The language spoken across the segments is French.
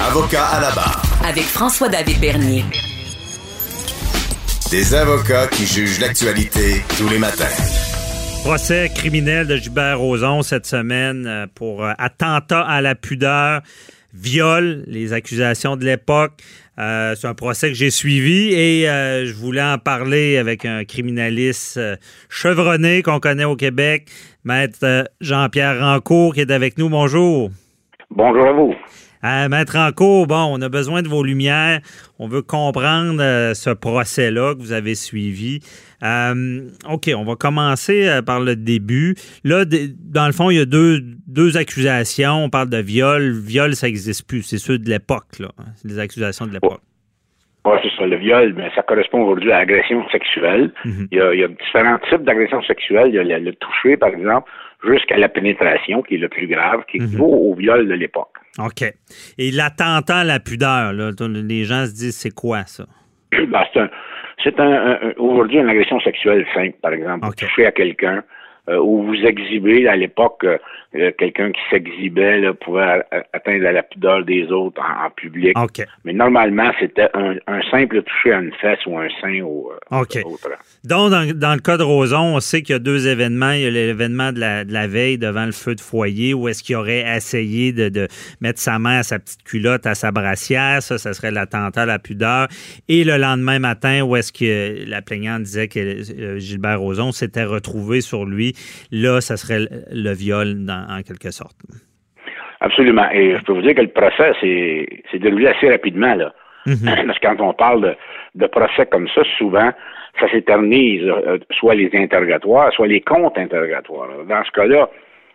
Avocat à la barre. Avec François-David Bernier. Des avocats qui jugent l'actualité tous les matins. Procès criminel de Gilbert Rozon cette semaine euh, pour euh, attentat à la pudeur, viol, les accusations de l'époque. Euh, c'est un procès que j'ai suivi et je voulais en parler avec un criminaliste chevronné qu'on connaît au Québec, maître Jean-Pierre Rancourt qui est avec nous. Bonjour. Bonjour à vous. Maître Rancourt, bon, on a besoin de vos lumières. On veut comprendre euh, ce procès-là que vous avez suivi. Euh, OK, on va commencer euh, par le début. Là, dans le fond, il y a deux, deux accusations. On parle de viol. Viol, ça n'existe plus. C'est ceux de l'époque, là. C'est les accusations de l'époque. Oui, c'est ça. Le viol, mais ça correspond aujourd'hui à l'agression sexuelle. Mhm. il, y a, différents types d'agressions sexuelles. Il y a le, toucher, par exemple, jusqu'à la pénétration, qui est le plus grave, qui équivaut mhm. au viol de l'époque. OK. Et l'attentat à la pudeur, là, les gens se disent, c'est quoi ça? Ben, c'est un, aujourd'hui une agression sexuelle simple, par exemple. Toucher à quelqu'un, euh, où vous exhibez à l'époque euh, quelqu'un qui s'exhibait pouvait atteindre la pudeur des autres en, public. Mais normalement, c'était un, simple toucher à une fesse ou un sein ou euh, autre. Donc, dans, le cas de Roson, on sait qu'il y a deux événements. Il y a l'événement de la, veille devant le feu de foyer où est-ce qu'il aurait essayé de, mettre sa main à sa petite culotte, à sa brassière. Ça, ça serait l'attentat à la pudeur. Et le lendemain matin, où est-ce que la plaignante disait que Gilbert Roson s'était retrouvé sur lui là, ça serait le viol en quelque sorte. Absolument. Et je peux vous dire que le procès s'est déroulé assez rapidement. Là. Mhm. Parce que quand on parle de, procès comme ça, souvent, ça s'éternise, euh, soit les interrogatoires, soit les comptes interrogatoires. Dans ce cas-là,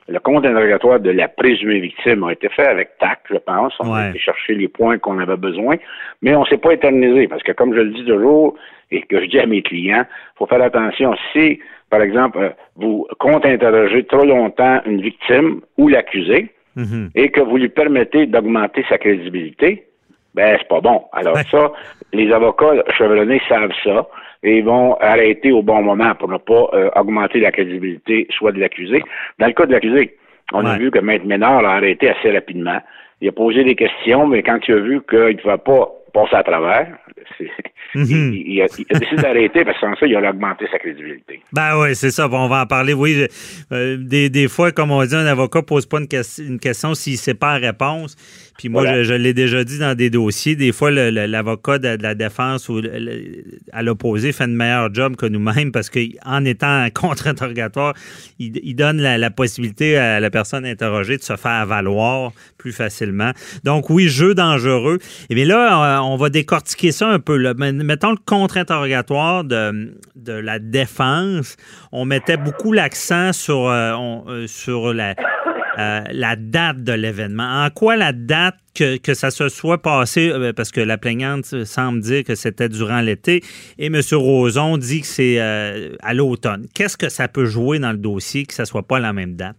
le compte interrogatoire de la présumée victime a été fait avec tact, je pense. On a été chercher les points qu'on avait besoin, mais on ne s'est pas éternisé parce que, comme je le dis toujours et que je dis à mes clients, il faut faire attention. Si, par exemple, euh, vous comptez interroger trop longtemps une victime ou l'accusé mhm. et que vous lui permettez d'augmenter sa crédibilité, ben c'est pas bon. Alors ça, les avocats chevronnés savent ça et ils vont arrêter au bon moment pour ne pas euh, augmenter la crédibilité soit de l'accusé. Dans le cas de l'accusé, on a vu que Maître Ménard l'a arrêté assez rapidement. Il a posé des questions, mais quand il a vu qu'il ne pouvait pas passer à travers, Mhm. il, a, décidé d'arrêter parce que sans ça, il a augmenté sa crédibilité. Ben oui, c'est ça. on va en parler. Oui, euh, des, des, fois, comme on dit, un avocat ne pose pas une, une question s'il ne sait pas la réponse. Puis moi, je, l'ai déjà dit dans des dossiers, des fois, l'avocat de, la défense ou à l'opposé fait un meilleur job que nous-mêmes parce qu'en étant contre-interrogatoire, il, donne la, possibilité à la personne interrogée de se faire valoir plus facilement. Donc oui, jeu dangereux. Et bien là, on va décortiquer ça un peu. Là. Mettons le contre-interrogatoire de, de la défense. On mettait beaucoup l'accent sur, euh, euh, sur la euh, la date de l'événement. En quoi la date que, que, ça se soit passé, euh, parce que la plaignante semble dire que c'était durant l'été, et M. Roson dit que c'est euh, à l'automne. Qu'est-ce que ça peut jouer dans le dossier que ça ne soit pas la même date?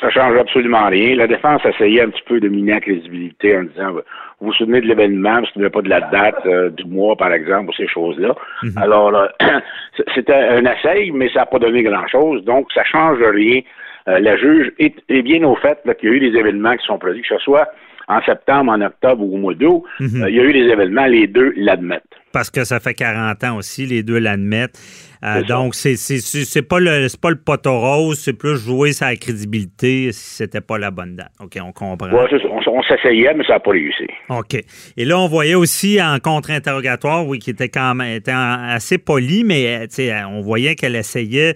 Ça change absolument rien. La défense essayait un petit peu de miner la crédibilité en disant vous vous souvenez de l'événement, vous ne souvenez pas de la date du mois, par exemple, ou ces choses-là. Mhm. Alors, c'était un essai, mais ça n'a pas donné grand-chose. Donc, ça change rien euh, la juge est, bien au fait qu'il y a eu des événements qui sont produits, que ce soit en septembre, en octobre ou au mois d'août. Mhm. Euh, il y a eu des événements, les deux l'admettent. Parce que ça fait 40 ans aussi, les deux l'admettent. Euh, donc, c'est pas le pas le poteau rose, c'est plus jouer sa crédibilité si c'était pas la bonne date. OK, on comprend. on, s'essayait, mais ça n'a pas réussi. OK. Et là, on voyait aussi en contre-interrogatoire, oui, qui était quand même était assez poli, mais on voyait qu'elle essayait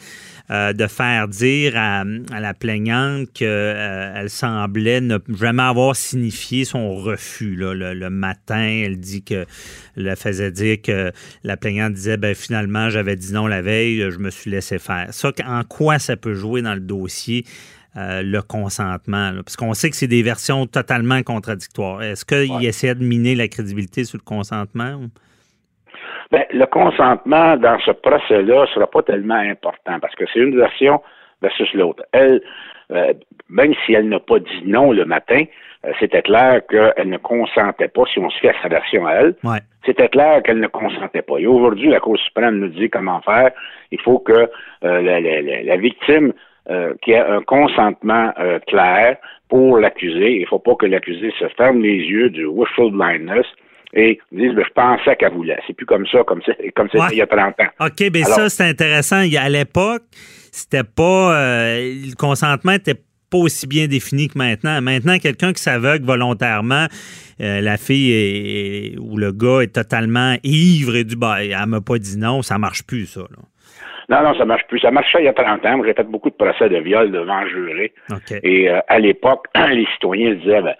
euh, de faire dire à, la plaignante qu'elle euh, semblait ne jamais avoir signifié son refus. Le, matin, elle dit que elle faisait dire que la plaignante disait ben finalement j'avais dit non la veille, je me suis laissé faire. Ça, en quoi ça peut jouer dans le dossier? Euh, le consentement? Parce qu'on sait que c'est des versions totalement contradictoires. Est-ce qu'il essaie de miner la crédibilité sur le consentement? Ben, le consentement dans ce procès-là ne sera pas tellement important parce que c'est une version versus l'autre. Elle, euh, même si elle n'a pas dit non le matin, euh, c'était clair qu'elle ne consentait pas, si on se fait à sa version à elle, c'était clair qu'elle ne consentait pas. Et aujourd'hui, la Cour suprême nous dit comment faire. Il faut que euh, la, victime euh, qu'il y ait un consentement euh, clair pour l'accusé. Il ne faut pas que l'accusé se ferme les yeux du wishful blindness et dise ben, je pensais qu'elle voulait. C'est plus comme ça, comme c'était comme il y a 30 ans. OK, bien ça, c'est intéressant. À l'époque, c'était pas le consentement était pas aussi bien défini que maintenant. Maintenant, quelqu'un qui s'aveugle volontairement, euh, la fille ou le gars est totalement ivre et du bah, elle m'a pas dit non, ça marche plus, ça. Non, non, ça marche plus. Ça marchait il y a 30 ans. J'ai fait beaucoup de procès de viol devant juré. Et euh, à l'époque, les citoyens disaient ben,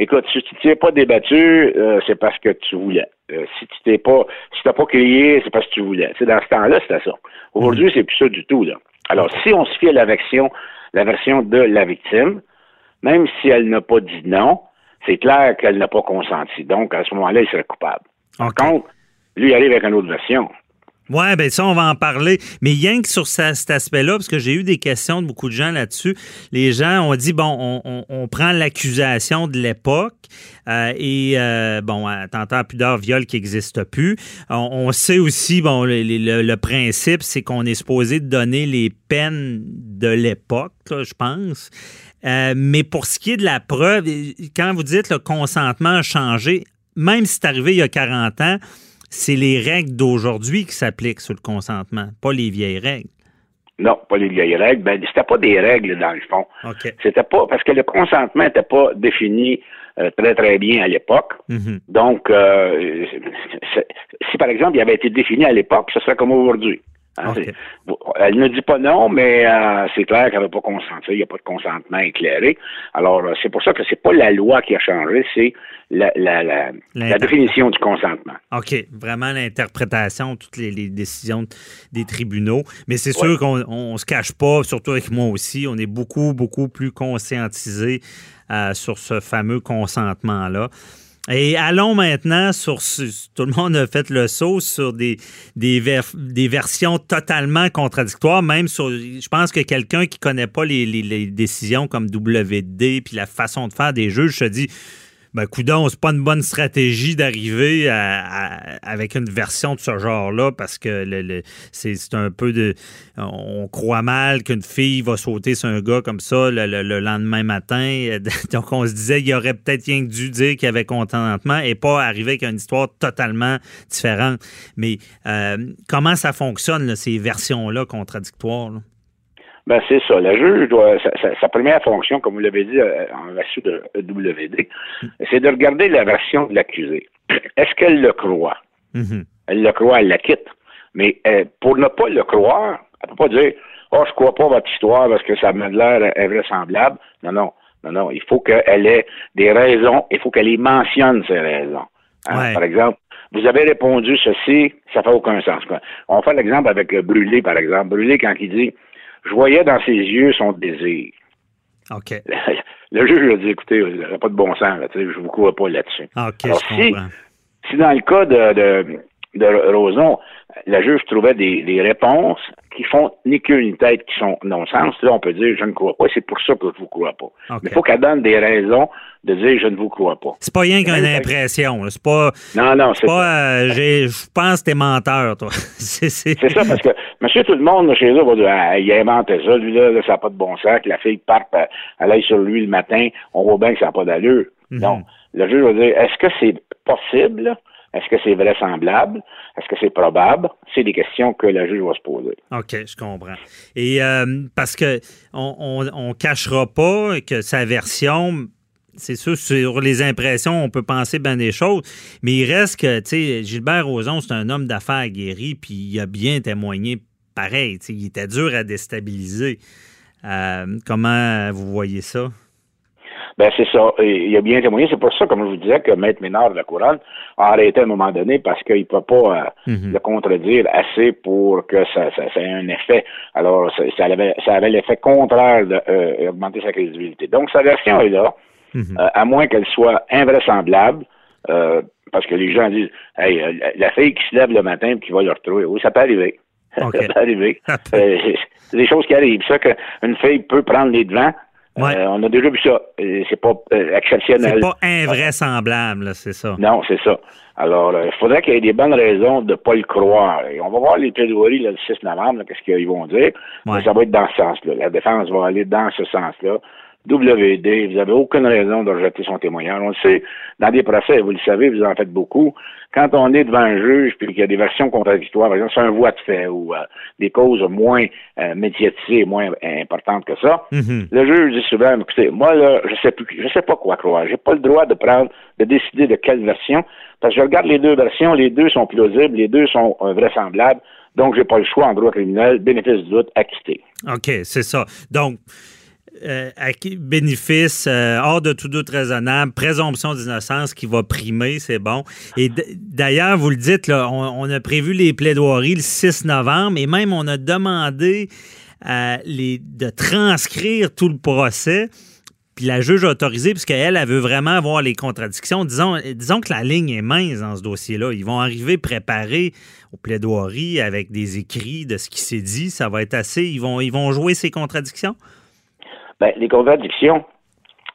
écoute, si tu t'es pas débattu, euh, c'est parce que tu voulais. si tu t'es pas si t'as pas crié, c'est parce que tu voulais. dans ce temps-là, c'était ça. Aujourd'hui, mm. c'est plus ça du tout. Là. Alors, si on se fie à la version, la version de la victime, même si elle n'a pas dit non, c'est clair qu'elle n'a pas consenti. Donc, à ce moment-là, il serait coupable. Par contre, lui, il arrive avec une autre version. Oui, bien ça, on va en parler. Mais rien que sur cet aspect-là, parce que j'ai eu des questions de beaucoup de gens là-dessus, les gens ont dit, bon, on, prend l'accusation de l'époque euh, et, euh, bon, tentant pudeur, viol qui n'existe plus. On, sait aussi, bon, le, principe, c'est qu'on est supposé donner les peines de l'époque, je pense. Euh, mais pour ce qui est de la preuve, quand vous dites le consentement a changé, même si c'est arrivé il y a 40 ans, c'est les règles d'aujourd'hui qui s'appliquent sur le consentement, pas les vieilles règles. Non, pas les vieilles règles. Ben, c'était pas des règles dans le fond. C'était pas parce que le consentement n'était pas défini euh, très très bien à l'époque. Mm-hmm. Donc, euh, si par exemple il avait été défini à l'époque, ce serait comme aujourd'hui. Hein, elle ne dit pas non, mais euh, c'est clair qu'elle n'a pas consenti. Il n'y a pas de consentement éclairé. Alors, euh, c'est pour ça que c'est pas la loi qui a changé, c'est la, définition du consentement. OK. Vraiment l'interprétation, toutes les, décisions des tribunaux. Mais c'est sûr qu'on ne se cache pas, surtout avec moi aussi, on est beaucoup, beaucoup plus conscientisé euh, sur ce fameux consentement-là. Et allons maintenant sur, tout le monde a fait le saut sur des, des, versions totalement contradictoires, même sur, je pense que quelqu'un qui connaît pas les, les, décisions comme WD puis la façon de faire des juges se dit, ben coudon, c'est pas une bonne stratégie d'arriver avec une version de ce genre-là parce que c'est un peu de on croit mal qu'une fille va sauter sur un gars comme ça le, lendemain matin. Donc on se disait il aurait peut-être rien dû dire qu'il y avait contentement et pas arriver avec une histoire totalement différente. Mais euh, comment ça fonctionne ces versions-là contradictoires? Ben, c'est ça. Le juge doit, sa, première fonction, comme vous l'avez dit euh, en version de WD, c'est de regarder la version de l'accusé. Est-ce qu'elle le croit? Mm-hmm. Elle le croit, elle la quitte. Mais euh, pour ne pas le croire, elle ne peut pas dire Oh, je crois pas votre histoire parce que ça m'a l'air invraisemblable. Non, non. Non, non. Il faut qu'elle ait des raisons, il faut qu'elle y mentionne ces raisons. Hein? Par exemple, vous avez répondu ceci, ça fait aucun sens. On fait l'exemple avec Brûlé, par exemple. Brûlé, quand il dit je voyais dans ses yeux son désir. OK. Le, juge a dit, écoutez, il n'y a pas de bon sens, je ne vous crois pas là-dessus. OK, Alors, si, si, dans le cas de, de, de Roson, la juge trouvait des, réponses qui font ni queue ni tête, qui sont non-sens. Là, on peut dire je ne crois pas, c'est pour ça que je ne vous crois pas. Mais il faut qu'elle donne des raisons de dire je ne vous crois pas. C'est pas rien qu'une impression. C'est pas. Non, non, c'est pas. Euh, je pense que t'es menteur, toi. c'est ça, parce que monsieur tout le monde chez eux va dire ah, il a inventé ça, lui là, ça n'a pas de bon sens, que la fille parte, euh, elle aille sur lui le matin, on voit bien que ça n'a pas d'allure. Mhm. Non. Le juge va dire est-ce que c'est possible? Est-ce que c'est vraisemblable? Est-ce que c'est probable? C'est des questions que la juge va se poser. OK, je comprends. Et euh, parce que on, on, cachera pas que sa version c'est sûr, sur les impressions, on peut penser bien des choses, mais il reste que, tu sais, Gilbert Rozon, c'est un homme d'affaires guéri, puis il a bien témoigné pareil. Il était dur à déstabiliser. Euh, comment vous voyez ça? Ben c'est ça. Il a bien témoigné. C'est pour ça, comme je vous disais, que Maître Ménard de la Couronne a arrêté à un moment donné parce qu'il ne peut pas euh, mhm. le contredire assez pour que ça, ça, ait un effet. Alors, ça, avait, ça avait l'effet contraire d'augmenter euh, sa crédibilité. Donc, sa version est là, mhm. euh, à moins qu'elle soit invraisemblable. parce que les gens disent Hey, la fille qui se lève le matin et qui va le retrouver. Oui, ça peut arriver. ça peut arriver. c'est des choses qui arrivent. Ça qu'une fille peut prendre les devants Ouais. on a déjà vu ça. C'est pas euh, exceptionnel. C'est pas invraisemblable, c'est ça. Non, c'est ça. Alors, euh, il faudrait qu'il y ait des bonnes raisons de ne pas le croire. Et on va voir les plaidoiries là, le 6 novembre, qu'est-ce qu'ils vont dire. Ouais. Mais ça va être dans ce sens-là. La défense va aller dans ce sens-là. WD, vous n'avez aucune raison de rejeter son témoignage. On le sait, dans des procès, vous le savez, vous en faites beaucoup. Quand on est devant un juge puis qu'il y a des versions contradictoires, par exemple, c'est un voie de fait ou euh, des causes moins euh, médiatisées, moins importantes que ça, Mhm. le juge dit souvent, écoutez, moi là, je sais plus, je sais pas quoi croire. J'ai pas le droit de prendre, de décider de quelle version, parce que je regarde les deux versions, les deux sont plausibles, les deux sont euh, vraisemblables, donc j'ai pas le choix en droit criminel, bénéfice du doute, acquitté. OK, c'est ça. Donc, euh, bénéfice euh, hors de tout doute raisonnable, présomption d'innocence qui va primer, c'est bon. Et d'ailleurs, vous le dites, on, a prévu les plaidoiries le 6 novembre et même on a demandé de transcrire tout le procès. Puis la juge a autorisé, puisqu'elle, elle veut vraiment voir les contradictions. Disons, disons que la ligne est mince dans ce dossier-là. Ils vont arriver préparés aux plaidoiries avec des écrits de ce qui s'est dit. Ça va être assez. Ils ils vont jouer ces contradictions? Ben, les contradictions,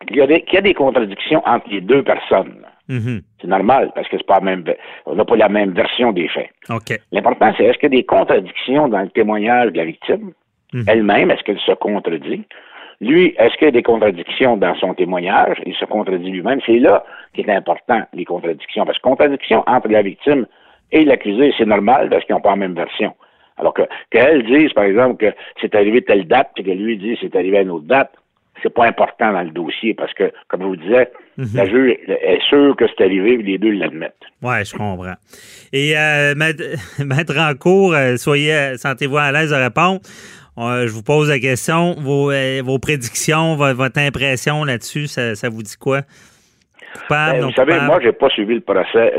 il y, a des, qu'il y a des contradictions entre les deux personnes. Mhm. C'est normal, parce que c'est pas la même, on n'a pas la même version des faits. L'important, c'est est-ce qu'il y a des contradictions dans le témoignage de la victime? Mhm. elle-même? Est-ce qu'elle se contredit? Lui, est-ce qu'il y a des contradictions dans son témoignage? Il se contredit lui-même. C'est là qu'il est important, les contradictions. Parce que contradiction entre la victime et l'accusé, c'est normal parce qu'ils n'ont pas la même version. Alors que qu'elle dise, par exemple, que c'est arrivé telle date, puis que lui dit c'est arrivé à une autre date, c'est pas important dans le dossier parce que, comme je vous disais, la juge est sûre que c'est arrivé, puis les deux l'admettent. Oui, je comprends. Et euh, maître, Rancourt, euh, soyez, euh, sentez-vous à l'aise de répondre. Euh, je vous pose la question. Vos, vos prédictions, vo- votre impression là-dessus, ça, ça vous dit quoi? Coupable, Ben, vous savez, coupable? moi, j'ai pas suivi le procès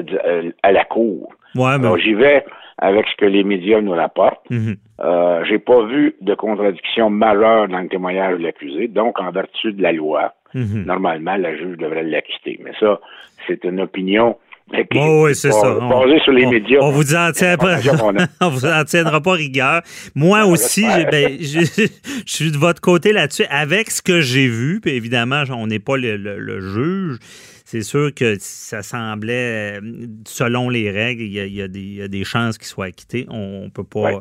à la cour. Ouais, Alors, j'y vais avec ce que les médias nous rapportent. Mhm. Euh, j'ai pas vu de contradiction majeure dans le témoignage de l'accusé. Donc, en vertu de la loi, Mhm. normalement, la juge devrait l'acquitter. Mais ça, c'est une opinion qui Oui, oui, c'est est ça. basée sur les on, médias. On vous en tient pas, on vous en tiendra pas rigueur. Moi aussi, ben, je, je suis de votre côté là-dessus. Avec ce que j'ai vu, puis évidemment, on n'est pas le, le- le juge. C'est sûr que ça semblait, selon les règles, il y a, il y a des, il y a des chances qu'il soit acquitté. On ne peut pas Ouais.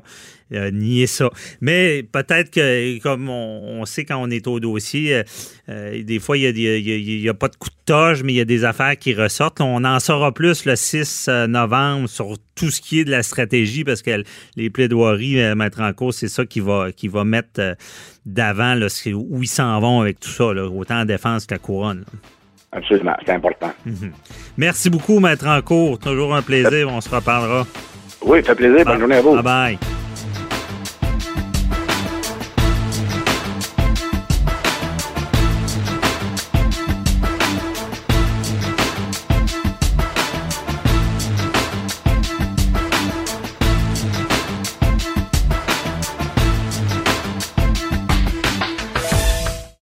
euh, nier ça. Mais peut-être que, comme on, on sait quand on est au dossier, euh, euh, des fois, il n'y a, pas de coup de toge, mais il y a des affaires qui ressortent. On en saura plus le 6 novembre sur tout ce qui est de la stratégie, parce que les plaidoiries, euh, mettre en cause, c'est ça qui va, qui va mettre d'avant là, où ils s'en vont avec tout ça, là, autant en défense qu'à couronne. là. Absolument, c'est important. Merci beaucoup, Maître Encourt. Toujours un plaisir. On se reparlera. Oui, ça fait plaisir. Bonne journée à vous. Bye bye.